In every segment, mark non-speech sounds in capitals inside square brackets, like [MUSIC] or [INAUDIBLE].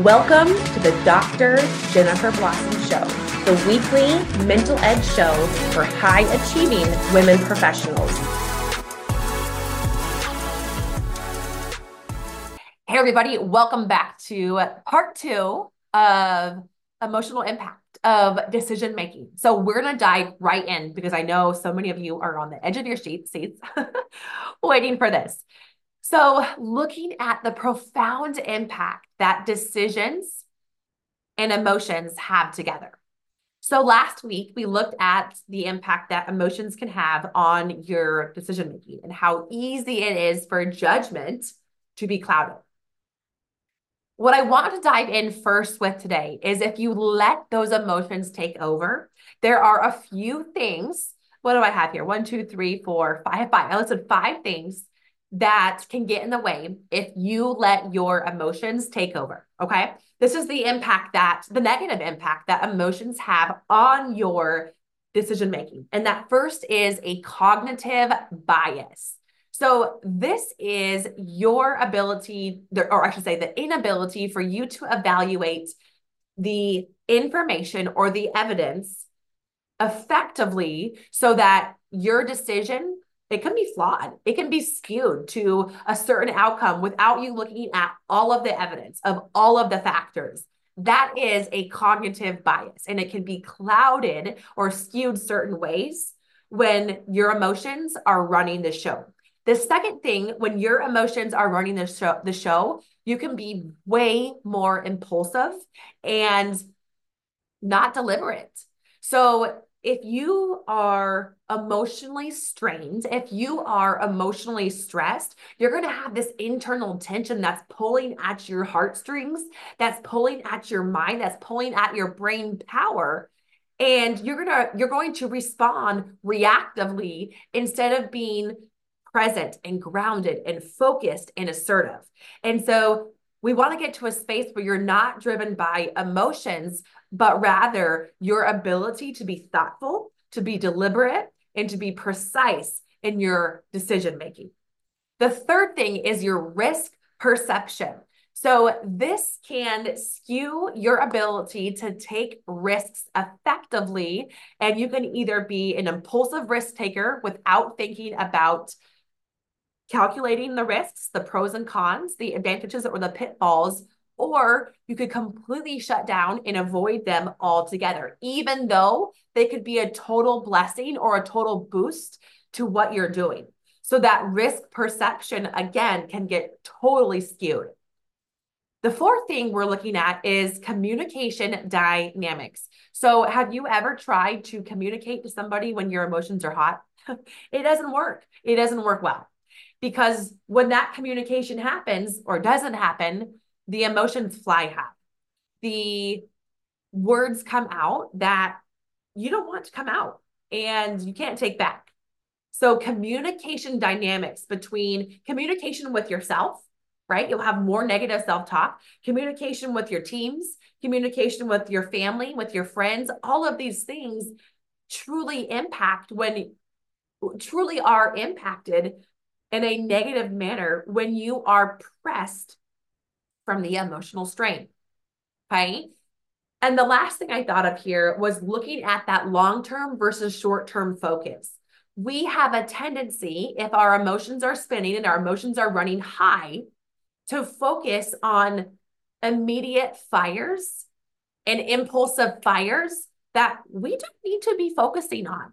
Welcome to the Dr. Jennifer Blossom Show, the weekly mental edge show for high achieving women professionals. Hey, everybody, welcome back to part two of emotional impact of decision making. So, we're going to dive right in because I know so many of you are on the edge of your seats [LAUGHS] waiting for this. So, looking at the profound impact that decisions and emotions have together. So, last week we looked at the impact that emotions can have on your decision making and how easy it is for judgment to be clouded. What I want to dive in first with today is if you let those emotions take over, there are a few things. What do I have here? One, two, three, four, five, five. I listed five things that can get in the way if you let your emotions take over. Okay. This is the impact that the negative impact that emotions have on your decision making. And that first is a cognitive bias. So, this is your ability, or I should say, the inability for you to evaluate the information or the evidence effectively so that your decision it can be flawed. It can be skewed to a certain outcome without you looking at all of the evidence of all of the factors. That is a cognitive bias, and it can be clouded or skewed certain ways when your emotions are running the show. The second thing, when your emotions are running the show, the show, you can be way more impulsive and not deliberate. So if you are emotionally strained, if you are emotionally stressed, you're going to have this internal tension that's pulling at your heartstrings, that's pulling at your mind, that's pulling at your brain power. And you're going to you're going to respond reactively instead of being present and grounded and focused and assertive. And so we want to get to a space where you're not driven by emotions, but rather your ability to be thoughtful, to be deliberate, and to be precise in your decision making. The third thing is your risk perception. So, this can skew your ability to take risks effectively. And you can either be an impulsive risk taker without thinking about calculating the risks, the pros and cons, the advantages or the pitfalls, or you could completely shut down and avoid them altogether, even though they could be a total blessing or a total boost to what you're doing. So that risk perception, again, can get totally skewed. The fourth thing we're looking at is communication dynamics. So, have you ever tried to communicate to somebody when your emotions are hot? [LAUGHS] it doesn't work. It doesn't work well because when that communication happens or doesn't happen, the emotions fly high. The words come out that you don't want to come out and you can't take back. So, communication dynamics between communication with yourself, right? You'll have more negative self talk, communication with your teams, communication with your family, with your friends, all of these things truly impact when truly are impacted in a negative manner when you are pressed from the emotional strain. Okay. And the last thing I thought of here was looking at that long term versus short term focus. We have a tendency, if our emotions are spinning and our emotions are running high, to focus on immediate fires and impulsive fires that we don't need to be focusing on.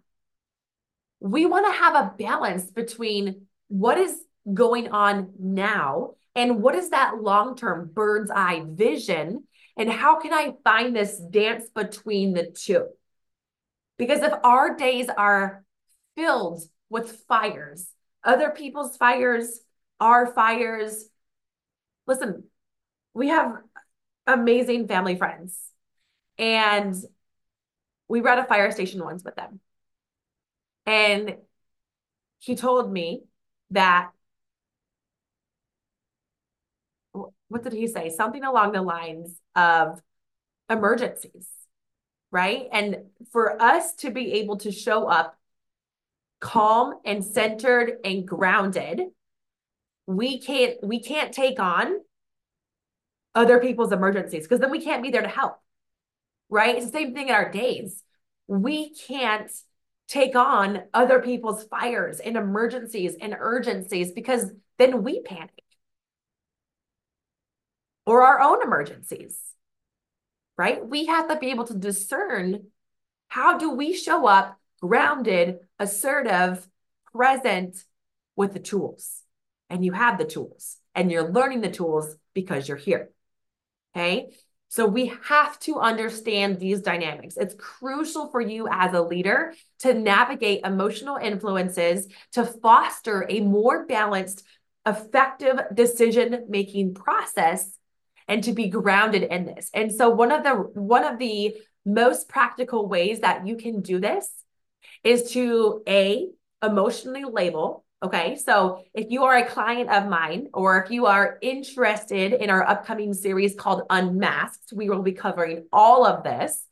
We want to have a balance between what is going on now? And what is that long term bird's eye vision? And how can i find this dance between the two? Because if our days are filled with fires other people's fires our fires listen we have amazing family friends. And we were at a fire station once with them. And he told me that what did he say? Something along the lines of emergencies, right? And for us to be able to show up calm and centered and grounded, we can't we can't take on other people's emergencies because then we can't be there to help. Right? It's the same thing in our days. We can't take on other people's fires and emergencies and urgencies because then we panic or our own emergencies, right? We have to be able to discern how do we show up grounded, assertive, present with the tools. And you have the tools and you're learning the tools because you're here. Okay. So we have to understand these dynamics. It's crucial for you as a leader to navigate emotional influences to foster a more balanced, effective decision making process and to be grounded in this. And so one of the one of the most practical ways that you can do this is to a emotionally label Okay, so if you are a client of mine or if you are interested in our upcoming series called Unmasked, we will be covering all of this.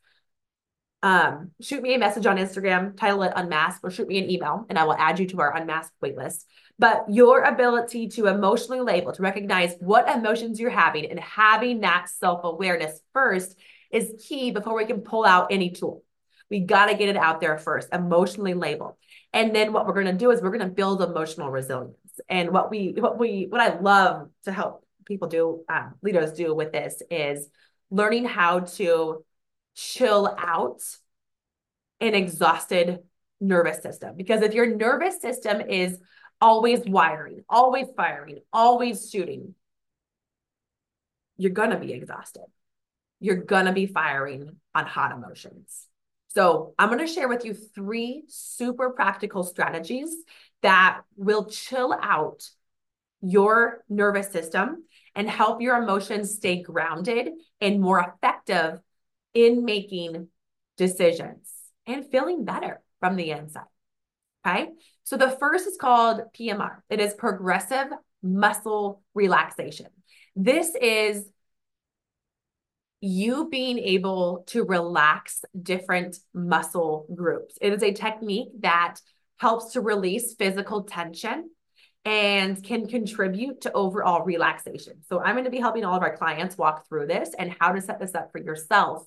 Um, shoot me a message on Instagram, title it Unmasked, or shoot me an email and I will add you to our Unmasked waitlist. But your ability to emotionally label, to recognize what emotions you're having and having that self awareness first is key before we can pull out any tool. We got to get it out there first, emotionally label. And then what we're going to do is we're going to build emotional resilience. And what we, what we, what I love to help people do, um, leaders do with this is learning how to chill out an exhausted nervous system. Because if your nervous system is always wiring, always firing, always shooting, you're going to be exhausted. You're going to be firing on hot emotions. So I'm going to share with you three super practical strategies that will chill out your nervous system and help your emotions stay grounded and more effective in making decisions and feeling better from the inside. Okay. So the first is called PMR. It is progressive muscle relaxation. This is you being able to relax different muscle groups. It is a technique that helps to release physical tension and can contribute to overall relaxation. So I'm going to be helping all of our clients walk through this and how to set this up for yourself.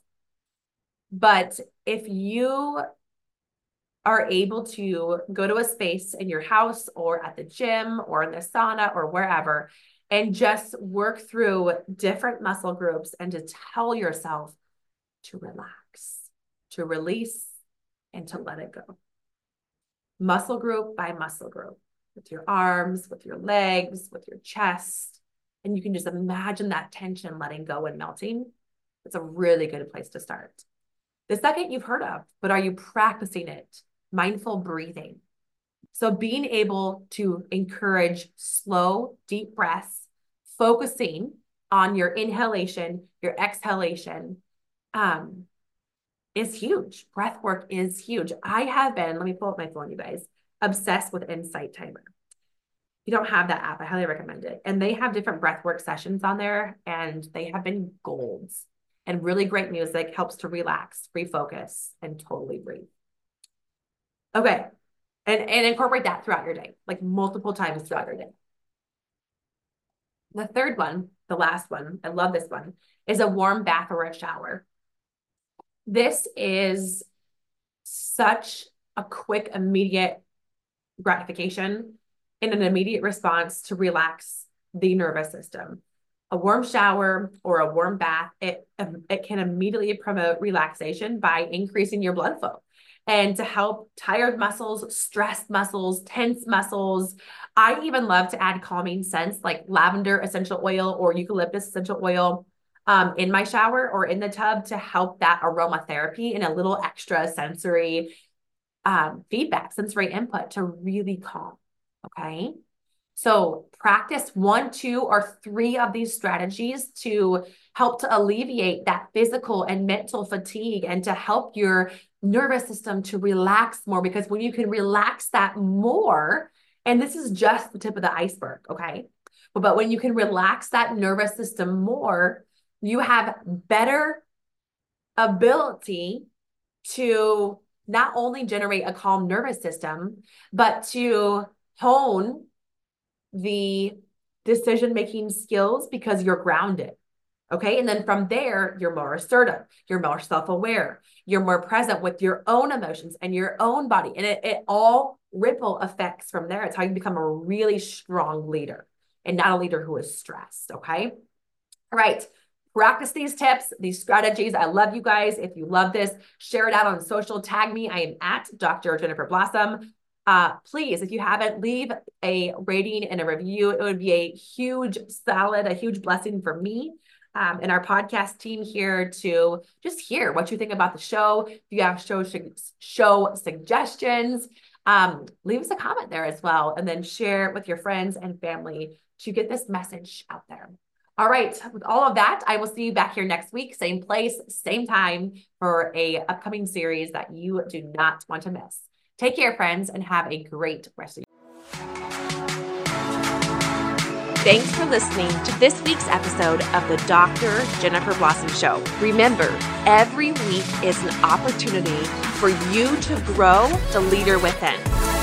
But if you are able to go to a space in your house or at the gym or in the sauna or wherever and just work through different muscle groups and to tell yourself to relax, to release, and to let it go. Muscle group by muscle group, with your arms, with your legs, with your chest. And you can just imagine that tension letting go and melting. It's a really good place to start. The second you've heard of, but are you practicing it? Mindful breathing. So being able to encourage slow, deep breaths, focusing on your inhalation, your exhalation, um, is huge. Breath work is huge. I have been, let me pull up my phone, you guys, obsessed with Insight Timer. If you don't have that app, I highly recommend it. And they have different breath work sessions on there, and they have been golds. And really great music helps to relax, refocus, and totally breathe. Okay, and, and incorporate that throughout your day, like multiple times throughout your day. The third one, the last one, I love this one, is a warm bath or a shower. This is such a quick, immediate gratification and an immediate response to relax the nervous system. A warm shower or a warm bath, it, it can immediately promote relaxation by increasing your blood flow and to help tired muscles, stressed muscles, tense muscles. I even love to add calming scents like lavender essential oil or eucalyptus essential oil um, in my shower or in the tub to help that aromatherapy and a little extra sensory um, feedback, sensory input to really calm. Okay. So practice one, two, or three of these strategies to help to alleviate that physical and mental fatigue and to help your nervous system to relax more because when you can relax that more, and this is just the tip of the iceberg, okay? But when you can relax that nervous system more, you have better ability to not only generate a calm nervous system, but to hone the decision making skills because you're grounded Okay. And then from there, you're more assertive, you're more self aware, you're more present with your own emotions and your own body. And it, it all ripple effects from there. It's how you become a really strong leader and not a leader who is stressed. Okay. All right. Practice these tips, these strategies. I love you guys. If you love this, share it out on social. Tag me. I am at Dr. Jennifer Blossom. Uh, please, if you haven't, leave a rating and a review. It would be a huge salad, a huge blessing for me um, and our podcast team here to just hear what you think about the show. If you have show show suggestions, um, leave us a comment there as well, and then share with your friends and family to get this message out there. All right, with all of that, I will see you back here next week, same place, same time for a upcoming series that you do not want to miss. Take care, friends, and have a great rest of your Thanks for listening to this week's episode of the Dr. Jennifer Blossom Show. Remember, every week is an opportunity for you to grow the leader within.